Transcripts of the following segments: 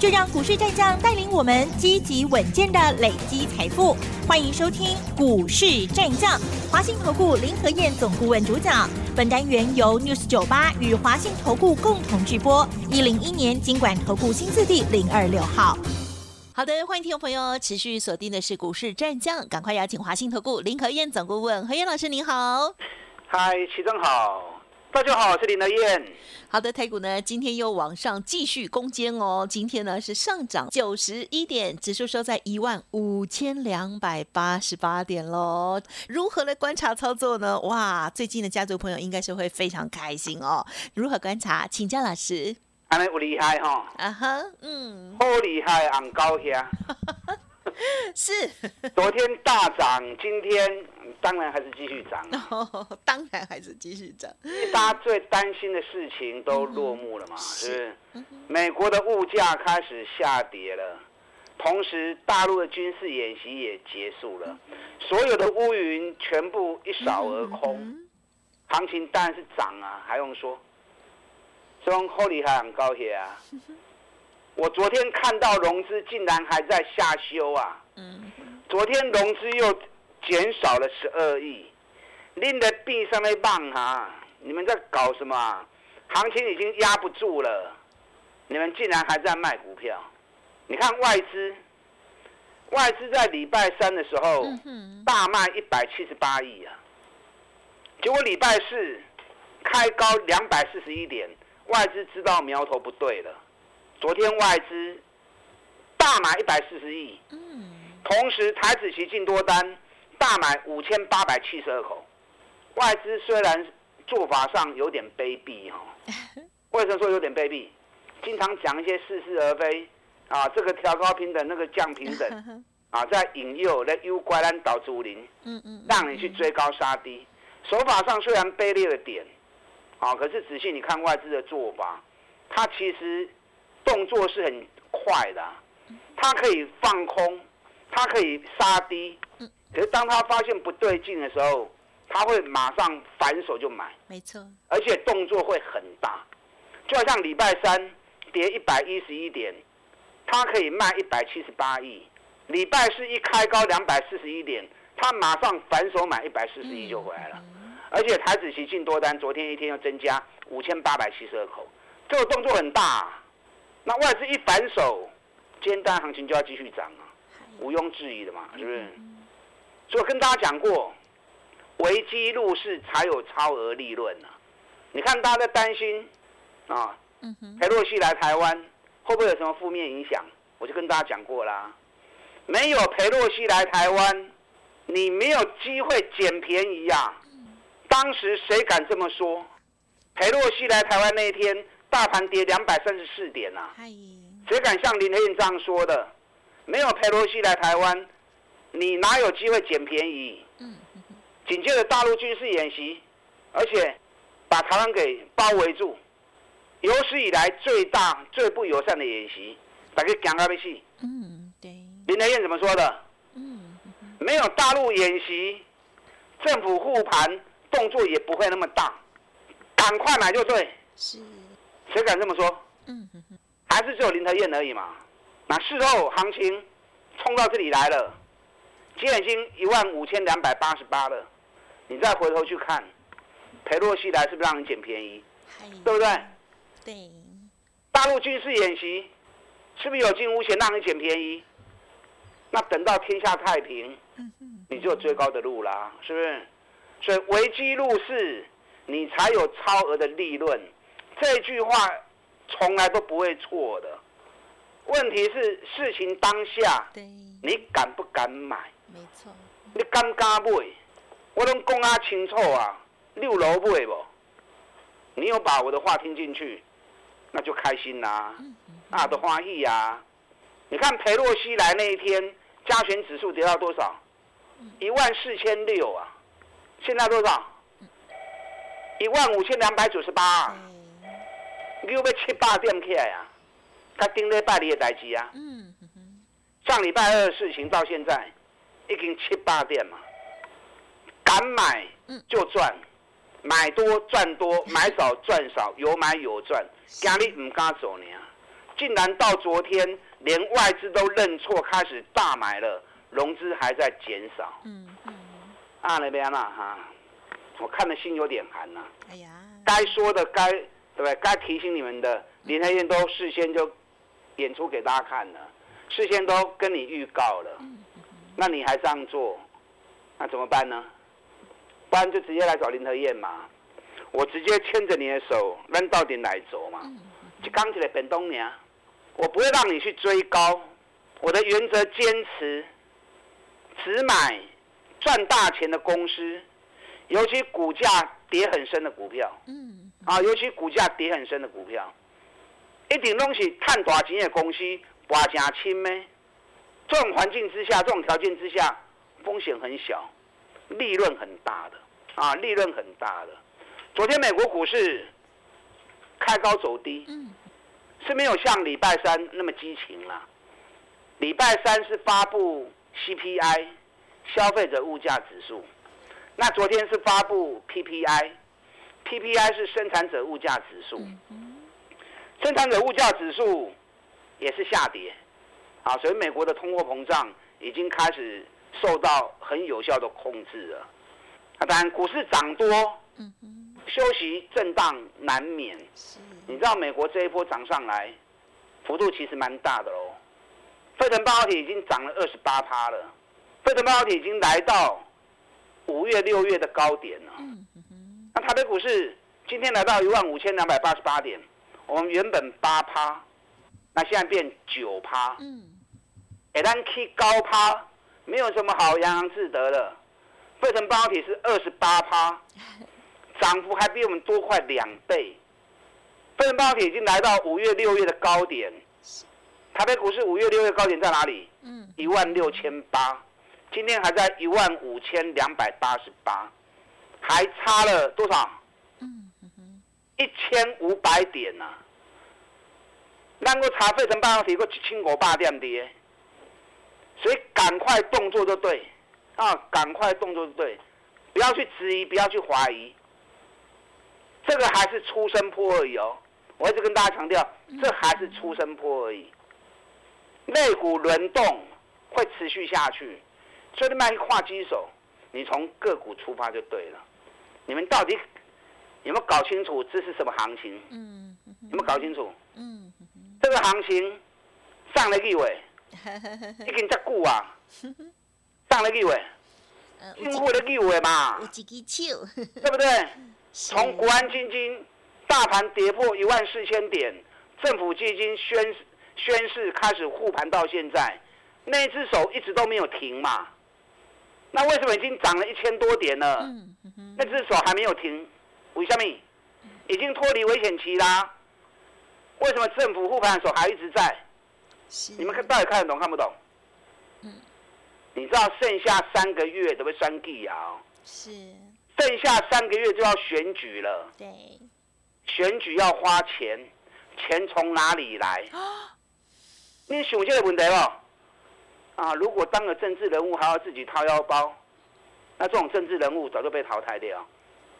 就让股市战将带领我们积极稳健的累积财富。欢迎收听《股市战将》，华信投顾林和燕总顾问主讲。本单元由 News 九八与华信投顾共同直播。一零一年经管投顾新字第零二六号。好的，欢迎听众朋友持续锁定的是股市战将，赶快邀请华信投顾林和燕总顾问何燕老师，您好。嗨，齐正好，大家好，我是林德燕。好的，台股呢今天又往上继续攻坚哦，今天呢是上涨九十一点，指数收在一万五千两百八十八点喽。如何来观察操作呢？哇，最近的家族朋友应该是会非常开心哦。如何观察？请教老师。安尼有厉害哈！啊哈，嗯，好厉害，昂高兴。是，昨天大涨，今天当然还是继续涨。当然还是继续涨。大家最担心的事情都落幕了嘛？是不是？美国的物价开始下跌了，同时大陆的军事演习也结束了，所有的乌云全部一扫而空，行情当然是涨啊，还用说？中后里还很高些啊！我昨天看到融资竟然还在下修啊！昨天融资又减少了十二亿，拎的币上面棒哈！你们在搞什么？行情已经压不住了，你们竟然还在卖股票？你看外资，外资在礼拜三的时候大卖一百七十八亿啊，结果礼拜四开高两百四十一点。外资知道苗头不对了，昨天外资大买一百四十亿，同时台子期进多单大买五千八百七十二口。外资虽然做法上有点卑鄙哈，为什么说有点卑鄙？经常讲一些似是而非啊，这个调高平等，那个降平等 啊，在引诱在诱拐咱导竹林，嗯嗯，让你去追高杀低，手法上虽然卑劣了点。啊！可是仔细你看外资的做法，它其实动作是很快的，它可以放空，它可以杀低，可是当他发现不对劲的时候，他会马上反手就买，没错，而且动作会很大，就好像礼拜三跌一百一十一点，它可以卖一百七十八亿，礼拜四一开高两百四十一点，它马上反手买一百四十亿就回来了。而且台子期进多单，昨天一天又增加五千八百七十二口，这个动作很大。那外资一反手，今天单行情就要继续涨啊，毋庸置疑的嘛，是不是？所以跟大家讲过，危机入市才有超额利润啊。你看大家在担心啊，裴洛西来台湾会不会有什么负面影响？我就跟大家讲过啦，没有裴洛西来台湾，你没有机会捡便宜呀。当时谁敢这么说？裴洛西来台湾那一天，大盘跌两百三十四点呐。谁敢像林黑这样说的？没有佩洛西来台湾，你哪有机会捡便宜？嗯紧接着大陆军事演习，而且把台湾给包围住，有史以来最大、最不友善的演习，大家讲个屁戏。嗯，对。林德燕怎么说的？嗯，没有大陆演习，政府护盘。动作也不会那么大，赶快买就对。是，谁敢这么说？嗯还是只有林德燕而已嘛。那事后行情冲到这里来了，今天已经一万五千两百八十八了。你再回头去看，裴洛西来是不是让你捡便宜？对不对？对。大陆军事演习是不是有惊无险让你捡便宜？那等到天下太平，你就有追高的路啦，是不是？所以危机入市，你才有超额的利润。这句话从来都不会错的。问题是事情当下，你敢不敢买？没错。你敢不敢买？我拢讲啊清楚啊，六楼买不？你有把我的话听进去，那就开心啦，啊的欢喜呀。你看裴洛西来那一天，加权指数跌到多少？一万四千六啊。现在多少？一万五千两百九十八。你要七八点起来啊？他顶礼拜你的代志啊。嗯上礼拜二的事情到现在已经七八点嘛，敢买就赚，买多赚多，买少赚少，有买有赚。今日唔敢走呢，竟然到昨天连外资都认错，开始大买了，融资还在减少。嗯嗯。啊那边啦哈，我看的心有点寒呐。哎呀。该说的该对不对？该提醒你们的，林台燕都事先就演出给大家看了，事先都跟你预告了。那你还这样做，那怎么办呢？不然就直接来找林和燕嘛，我直接牵着你的手，扔到底来走嘛。就刚起来本东年，我不会让你去追高，我的原则坚持，只买赚大钱的公司，尤其股价。跌很深的股票，嗯，啊，尤其股价跌很深的股票，一定东西探大钱的公司，挖加轻咩？这种环境之下，这种条件之下，风险很小，利润很大的，啊，利润很大的。昨天美国股市开高走低，嗯，是没有像礼拜三那么激情了。礼拜三是发布 CPI，消费者物价指数。那昨天是发布 PPI，PPI 是生产者物价指数，生产者物价指数也是下跌，啊，所以美国的通货膨胀已经开始受到很有效的控制了。啊，当然股市涨多，休息震荡难免。你知道美国这一波涨上来，幅度其实蛮大的喽。费城半导体已经涨了二十八趴了，费城半导体已经来到。五月、六月的高点呢？那台北股市今天来到一万五千两百八十八点，我们原本八趴，那现在变九趴。嗯，哎，但 K 高趴没有什么好洋洋自得的。费城半导体是二十八趴，涨幅还比我们多快两倍。费城半导体已经来到五月、六月的高点，台北股市五月、六月高点在哪里？嗯，一万六千八。今天还在一万五千两百八十八，还差了多少？嗯一千五百点呐！能够查费城半导体个一千五百点跌，所以赶快动作就对啊！赶快动作就对，不要去质疑，不要去怀疑，这个还是出生坡而已哦。我一直跟大家强调，这还是出生坡而已，肋骨轮动会持续下去。所以你买跨机手，你从个股出发就对了。你们到底有没有搞清楚这是什么行情？嗯，有没有搞清楚？嗯，这个行情上了一尾，已经在顾啊，上了一尾，用户的一位嘛，对不对？从国安基金大盘跌破一万四千点，政府基金宣宣誓开始护盘到现在，那只手一直都没有停嘛。那为什么已经涨了一千多点了？那只手还没有停，为什么？已经脱离危险期啦。为什么政府护盘的手还一直在？你们看到底看得懂看不懂？嗯。你知道剩下三个月都会三季啊？是。剩下三个月就要选举了。对。选举要花钱，钱从哪里来？你想这个问题不？啊！如果当了政治人物还要自己掏腰包，那这种政治人物早就被淘汰掉。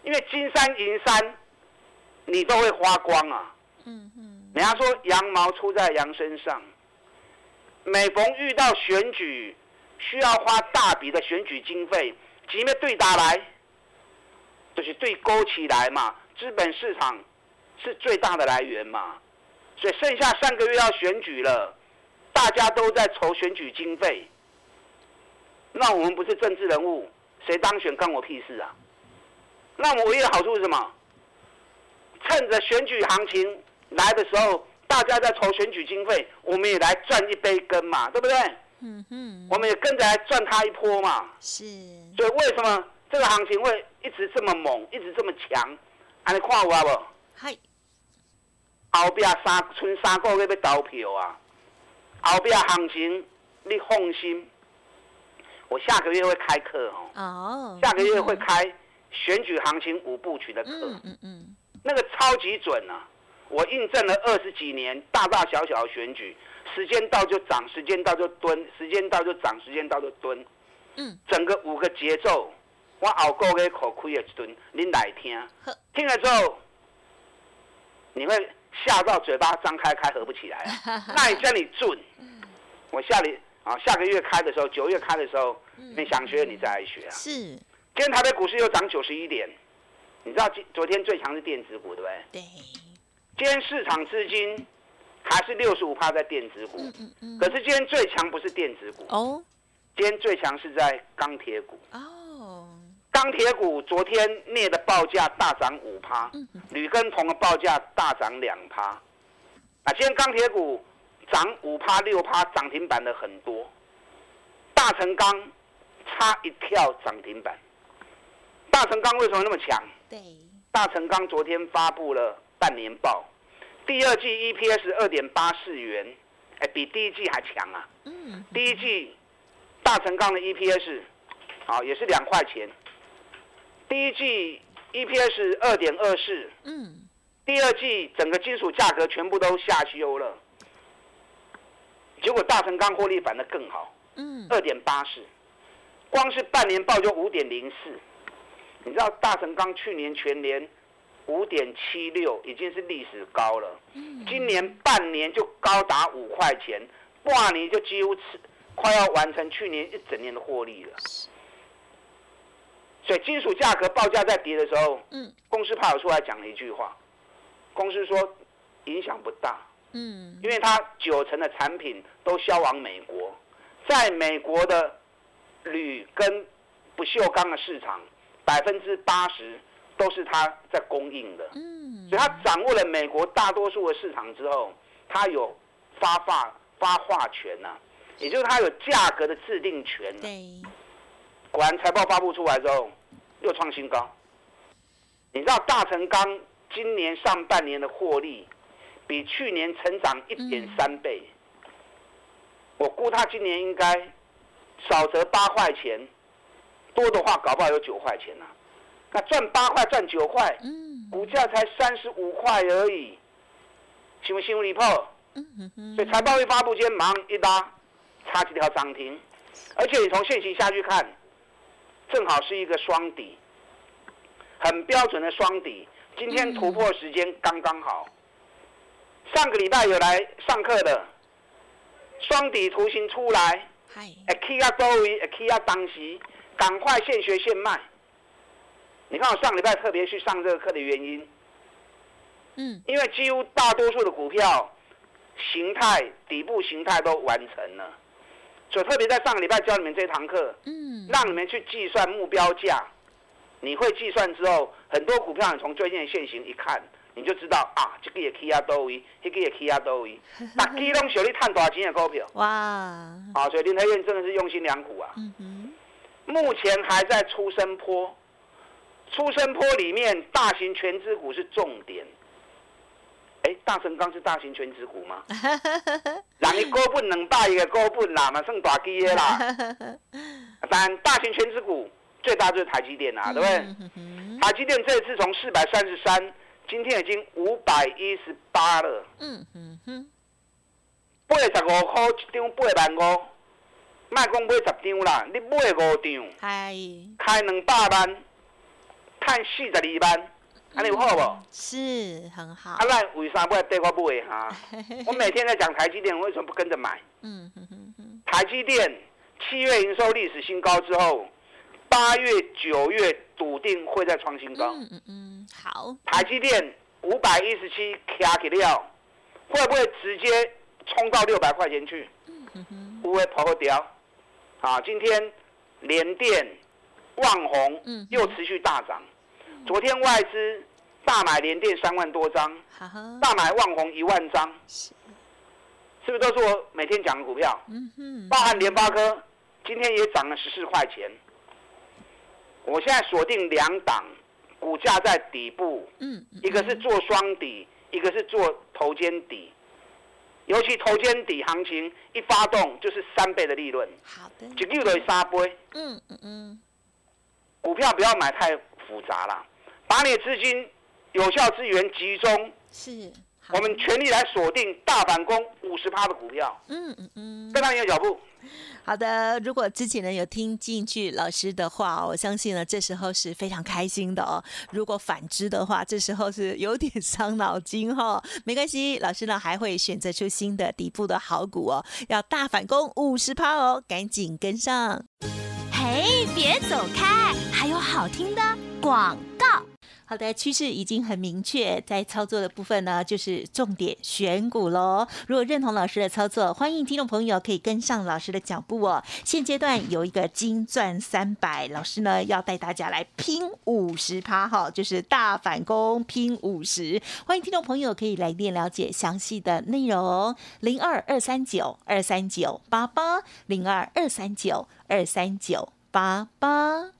因为金山银山，你都会花光啊。嗯嗯。人家说羊毛出在羊身上，每逢遇到选举，需要花大笔的选举经费，即便对打来，就是对勾起来嘛。资本市场是最大的来源嘛。所以剩下上个月要选举了。大家都在筹选举经费，那我们不是政治人物，谁当选关我屁事啊？那我们唯一的好处是什么？趁着选举行情来的时候，大家在筹选举经费，我们也来赚一杯羹嘛，对不对？嗯嗯，我们也跟着来赚他一波嘛。是。所以为什么这个行情会一直这么猛，一直这么强？啊，你看我不？嗨。后边三春三个月要投票啊！后边行情，你放心，我下个月会开课哦。下个月会开选举行情五部曲的课。嗯嗯嗯。那个超级准啊！我印证了二十几年大大小小的选举，时间到就涨，时间到就蹲，时间到就涨，时间到就蹲。嗯，整个五个节奏，我后个月口亏的一顿，您来听，听了之后，你会吓到嘴巴张开开合不起来啊！那你叫你准，我下里啊下个月开的时候，九月开的时候，你想学你再来学啊。是，今天台北股市又涨九十一点，你知道今昨天最强是电子股对不对？对，今天市场资金还是六十五趴在电子股，嗯嗯嗯，可是今天最强不是电子股，哦今天最强是在钢铁股。哦，钢铁股昨天镍的报价大涨五趴铝跟铜的报价大涨两趴。啊，今天钢铁股涨五趴六趴，涨停板的很多。大成钢差一跳涨停板。大成钢为什么那么强？对，大成钢昨天发布了半年报，第二季 EPS 二点八四元，哎，比第一季还强啊！嗯，第一季大成钢的 EPS 好也是两块钱，第一季 EPS 二点二四，嗯，第二季整个金属价格全部都下修了，结果大成钢获利反而更好，嗯，二点八四，光是半年报就五点零四，你知道大成钢去年全年五点七六已经是历史高了，今年半年就高达五块钱，半年就几乎吃快要完成去年一整年的获利了。所以金属价格报价在跌的时候，嗯。公司派我出来讲了一句话，公司说影响不大，嗯，因为它九成的产品都销往美国，在美国的铝跟不锈钢的市场，百分之八十都是它在供应的，嗯，所以它掌握了美国大多数的市场之后，它有发发发话权呐、也就是它有价格的制定权、啊。对，果然财报发布出来之后，又创新高。你知道大成钢今年上半年的获利比去年成长一点三倍，我估他今年应该少则八块钱，多的话搞不好有九块钱呢、那赚八块赚九块，嗯。股价才三十五块而已，请问新闻离谱？嗯哼哼，所以财报一发布，今天马上一拉，差几条涨停，而且你从现形下去看，正好是一个双底，很标准的双底。今天突破时间刚刚好。上个礼拜有来上课的，双底图形出来，嗨，哎 K 啊周围，哎 K 啊当时，赶快现学现卖。你看我上礼拜特别去上这个课的原因，嗯因为几乎大多数的股票形态底部形态都完成了，所以特别在上个礼拜教你们这堂课，嗯，让你们去计算目标价。你会计算之后，很多股票你从最近的现形一看，你就知道啊，这个也 K 啊多位，那个也 K 啊多位，大基拢小你探大钱的股票哇，啊，所以林台院真的是用心良苦啊。嗯哼，目前还在出生坡，出生坡里面大型全资股是重点。哎，大成钢是大型全资股吗？人一股本两百亿的股本啦，嘛算大基的啦。但大型全资股最大就是台积电啊，对不对？台积电这次从四百三十三，今天已经五百一十八了，嗯哼哼，八十五块一张八万五，卖讲买十张啦，你买五张。嗨，开两百万，赚四十二万，安尼有好无？是很好啊，，咱为啥要对我买哈？我每天在讲台积电，为什么不跟着买？嗯哼哼哼，台积电七月营收历史新高之后，八月、九月笃定会再创新高。嗯嗯嗯，好，台积电五百一十七卡起料，会不会直接冲到六百块钱去？嗯哼哼，不会跑掉。啊，今天联电、旺宏嗯又持续大涨。昨天外资大买联电三万多张，大买旺宏一万张，是，是不是都是我每天讲的股票？嗯哼，包含联发科，今天也涨了十四块钱。我现在锁定两档，股价在底部，嗯，嗯一个是做双底，一个是做头肩底。尤其头肩底行情一发动，就是三倍的利润，好的，就是三倍。嗯嗯嗯，股票不要买太复杂啦，把你的资金有效资源集中，是，我们全力来锁定大反攻五十趴的股票。嗯嗯嗯，跟上你的脚步。好的，如果之前呢有听进去老师的话，我相信呢这时候是非常开心的哦。如果反之的话，这时候是有点伤脑筋哈。没关系，老师呢还会选择出新的底部的好股哦，要大反攻五十趴哦，赶紧跟上。嘿，别走开，还有好听的广告。好的，趋势已经很明确，在操作的部分呢，就是重点选股喽。如果认同老师的操作，欢迎听众朋友可以跟上老师的脚步哦。现阶段有一个金钻三百，老师呢要带大家来拼五十趴哈，就是大反攻拼五十。欢迎听众朋友可以来电了解详细的内容，零二二三九二三九八八零二二三九二三九八八。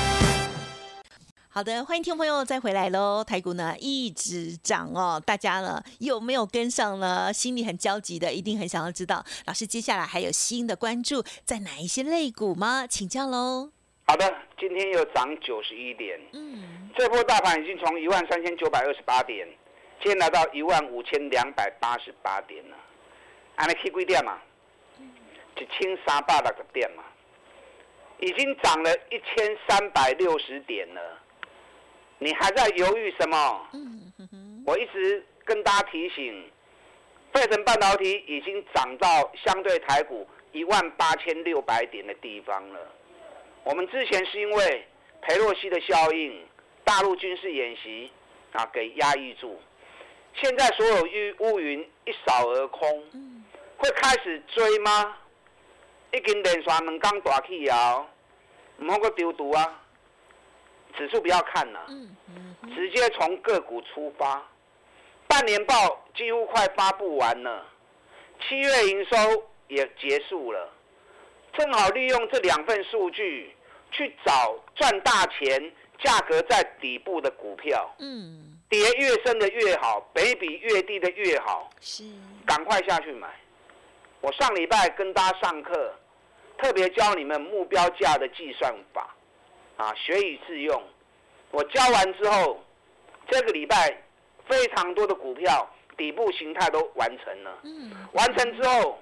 好的，欢迎听众朋友再回来喽！台股呢一直涨哦，大家呢有没有跟上呢？心里很焦急的，一定很想要知道老师接下来还有新的关注在哪一些类股吗？请教喽。好的，今天又涨九十一点，嗯，这波大盘已经从一万三千九百二十八点，今天来到一万五千两百八十八点了，按你 K 规点嘛，一千三百六十点嘛，已经涨了一千三百六十点了。你还在犹豫什么？我一直跟大家提醒，费城半导体已经涨到相对台股一万八千六百点的地方了。我们之前是因为裴洛西的效应、大陆军事演习啊给压抑住，现在所有乌乌云一扫而空，会开始追吗？已经连续两刚大起啊，唔好个丢毒啊！指数不要看了，直接从个股出发。半年报几乎快发布完了，七月营收也结束了，正好利用这两份数据去找赚大钱、价格在底部的股票。嗯，跌越深的越好，北比越低的越好。是，赶快下去买。我上礼拜跟大家上课，特别教你们目标价的计算法。啊，学以致用。我教完之后，这个礼拜非常多的股票底部形态都完成了。嗯。完成之后，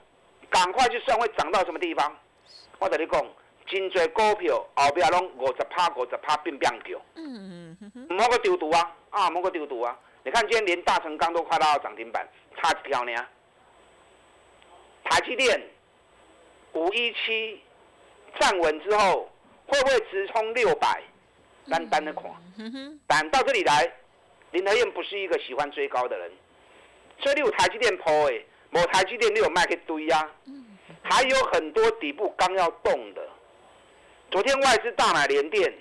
赶快去算会涨到什么地方。我跟你讲，真多股票后边拢五十趴、五十趴变变叫。嗯嗯嗯。唔好个丢毒啊！啊，唔好个丢毒啊！你看今天连大成钢都快到涨停板，差一条呢。台积电五一七站稳之后。会不会直冲六百？单单的狂，但到这里来，林德燕不是一个喜欢追高的人，这里有台积电抛诶，某台积电你有卖一堆呀，还有很多底部刚要动的。昨天外资大买联电，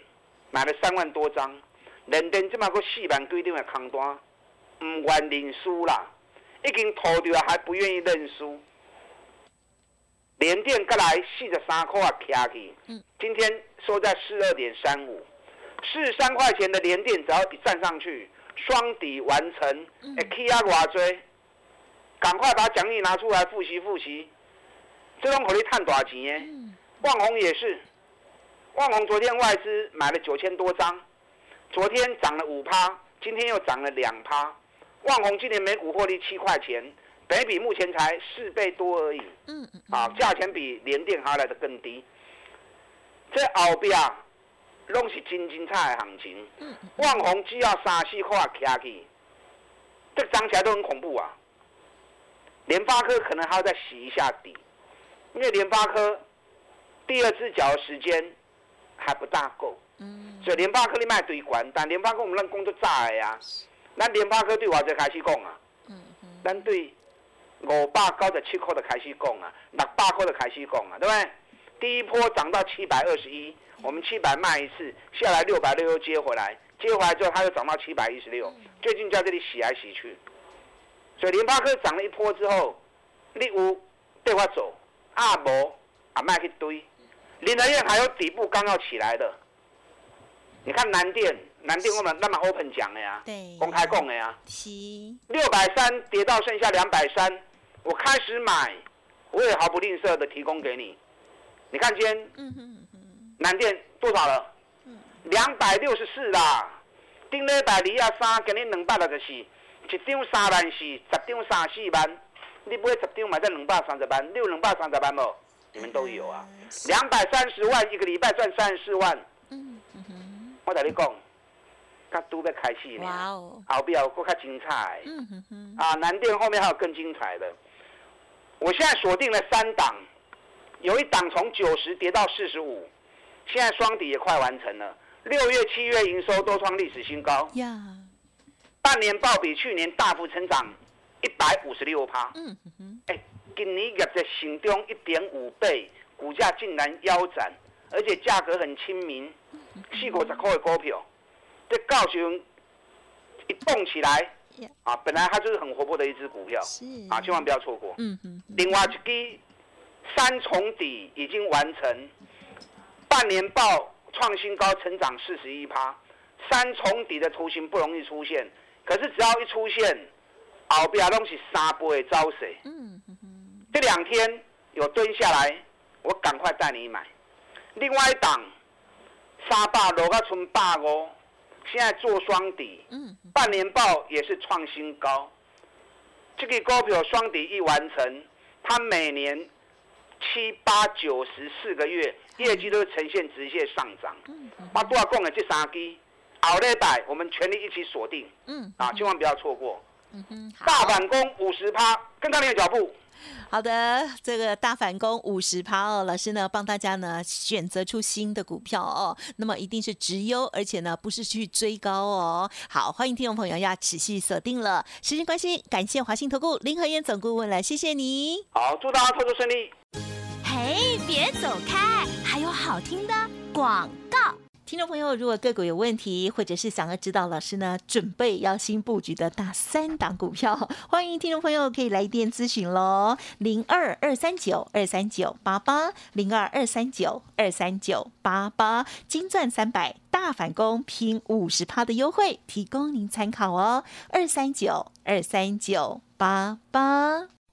买了三万多张，联电这么个四万规定的空单，唔愿认输啦，已经投掉还不愿意认输。连电过来四十三块啊。嗯，今天收在四二点三五，四十三块钱的连电只要一站上去，双底完成，哎，K 啊偌追，赶快把奖励拿出来复习复习。这种可以探多少钱？嗯，万宏也是，万宏昨天外资买了九千多张，昨天涨了五趴，今天又涨了两趴。万宏今年每股获利七块钱。北比目前才四倍多而已，嗯嗯，啊，价钱比联电还来的更低。这后边拢是真精彩的行情，嗯，万红只要三四块卡起，这涨起来都很恐怖啊。联发科可能还要再洗一下底，因为联发科第二只脚的时间还不大够，嗯，所以联发科你卖对关，但联发科我们那工作炸的呀，那联发科对我就开始讲啊，嗯嗯，咱对。五百九十七块的开始讲啊，六百块的开始讲啊，对不对？第一波涨到七百二十一，我们七百卖一次，下来六百六又接回来，接回来之后它又涨到七百一十六，最近在这里洗来洗去。所以联发科涨了一波之后，你有对我走，啊无啊卖去堆。林德燕还有底部刚要起来的，你看南电，南电我们那么 open 讲的呀，对，公开供的呀，七，六百三跌到剩下两百三，我开始买，我也毫不吝啬的提供给你。你看今天嗯哼哼，南电多少了？两百六十四啦。顶礼拜二啊三，今日两百六十四，一张三万四，十张三四万，你买十张买在两百三十万，你有两百三十万无？你们都有啊。两百三十万一个礼拜赚三十四万，嗯嗯哼，我跟你讲，刚都在开戏呢，哦，后边有更加精彩。嗯哼哼，啊，南电后面还有更精彩的。我现在锁定了三档，有一档从九十跌到四十五，现在双底也快完成了。六月、七月营收都创历史新高，呀，半年报比去年大幅成长一百五十六趴。嗯哎，今年业绩成长一点五倍，股价竟然腰斩，而且价格很亲民，四五十块的股票，这告诉一动起来呀，啊，本来它就是很活泼的一只股票是啊，千万不要错过。嗯哼，另外一支三重底已经完成，半年报创新高，成长四十一趴。三重底的图形不容易出现，可是只要一出现，后边拢是三倍的招势。嗯哼哼，这两天有蹲下来，我赶快带你买。另外一档三百落到剩百五，现在做双底，嗯，半年报也是创新高。这个股票双底一完成，它每年七八九十四个月业绩都会呈现直线上涨。嗯哼，我多少讲的这三支，好嘞拜我们全力一起锁定嗯啊，千万不要错过。嗯哼，大反攻五十趴，跟上你的脚步。好的，这个大反攻五十趴哦，老师呢帮大家呢选择出新的股票哦，那么一定是直优，而且呢不是去追高哦。好，欢迎听众朋友要持续锁定了。时间关系，感谢华信投顾林和燕总顾问了，谢谢你。好，祝大家操作顺利。嘿，别走开，还有好听的广告。听众朋友，如果个股有问题，或者是想要知道老师呢准备要新布局的大三档股票，欢迎听众朋友可以来电咨询喽，零二二三九二三九八八，零二二三九二三九八八，金钻三百大反攻拼五十趴的优惠，提供您参考哦，二三九二三九八八。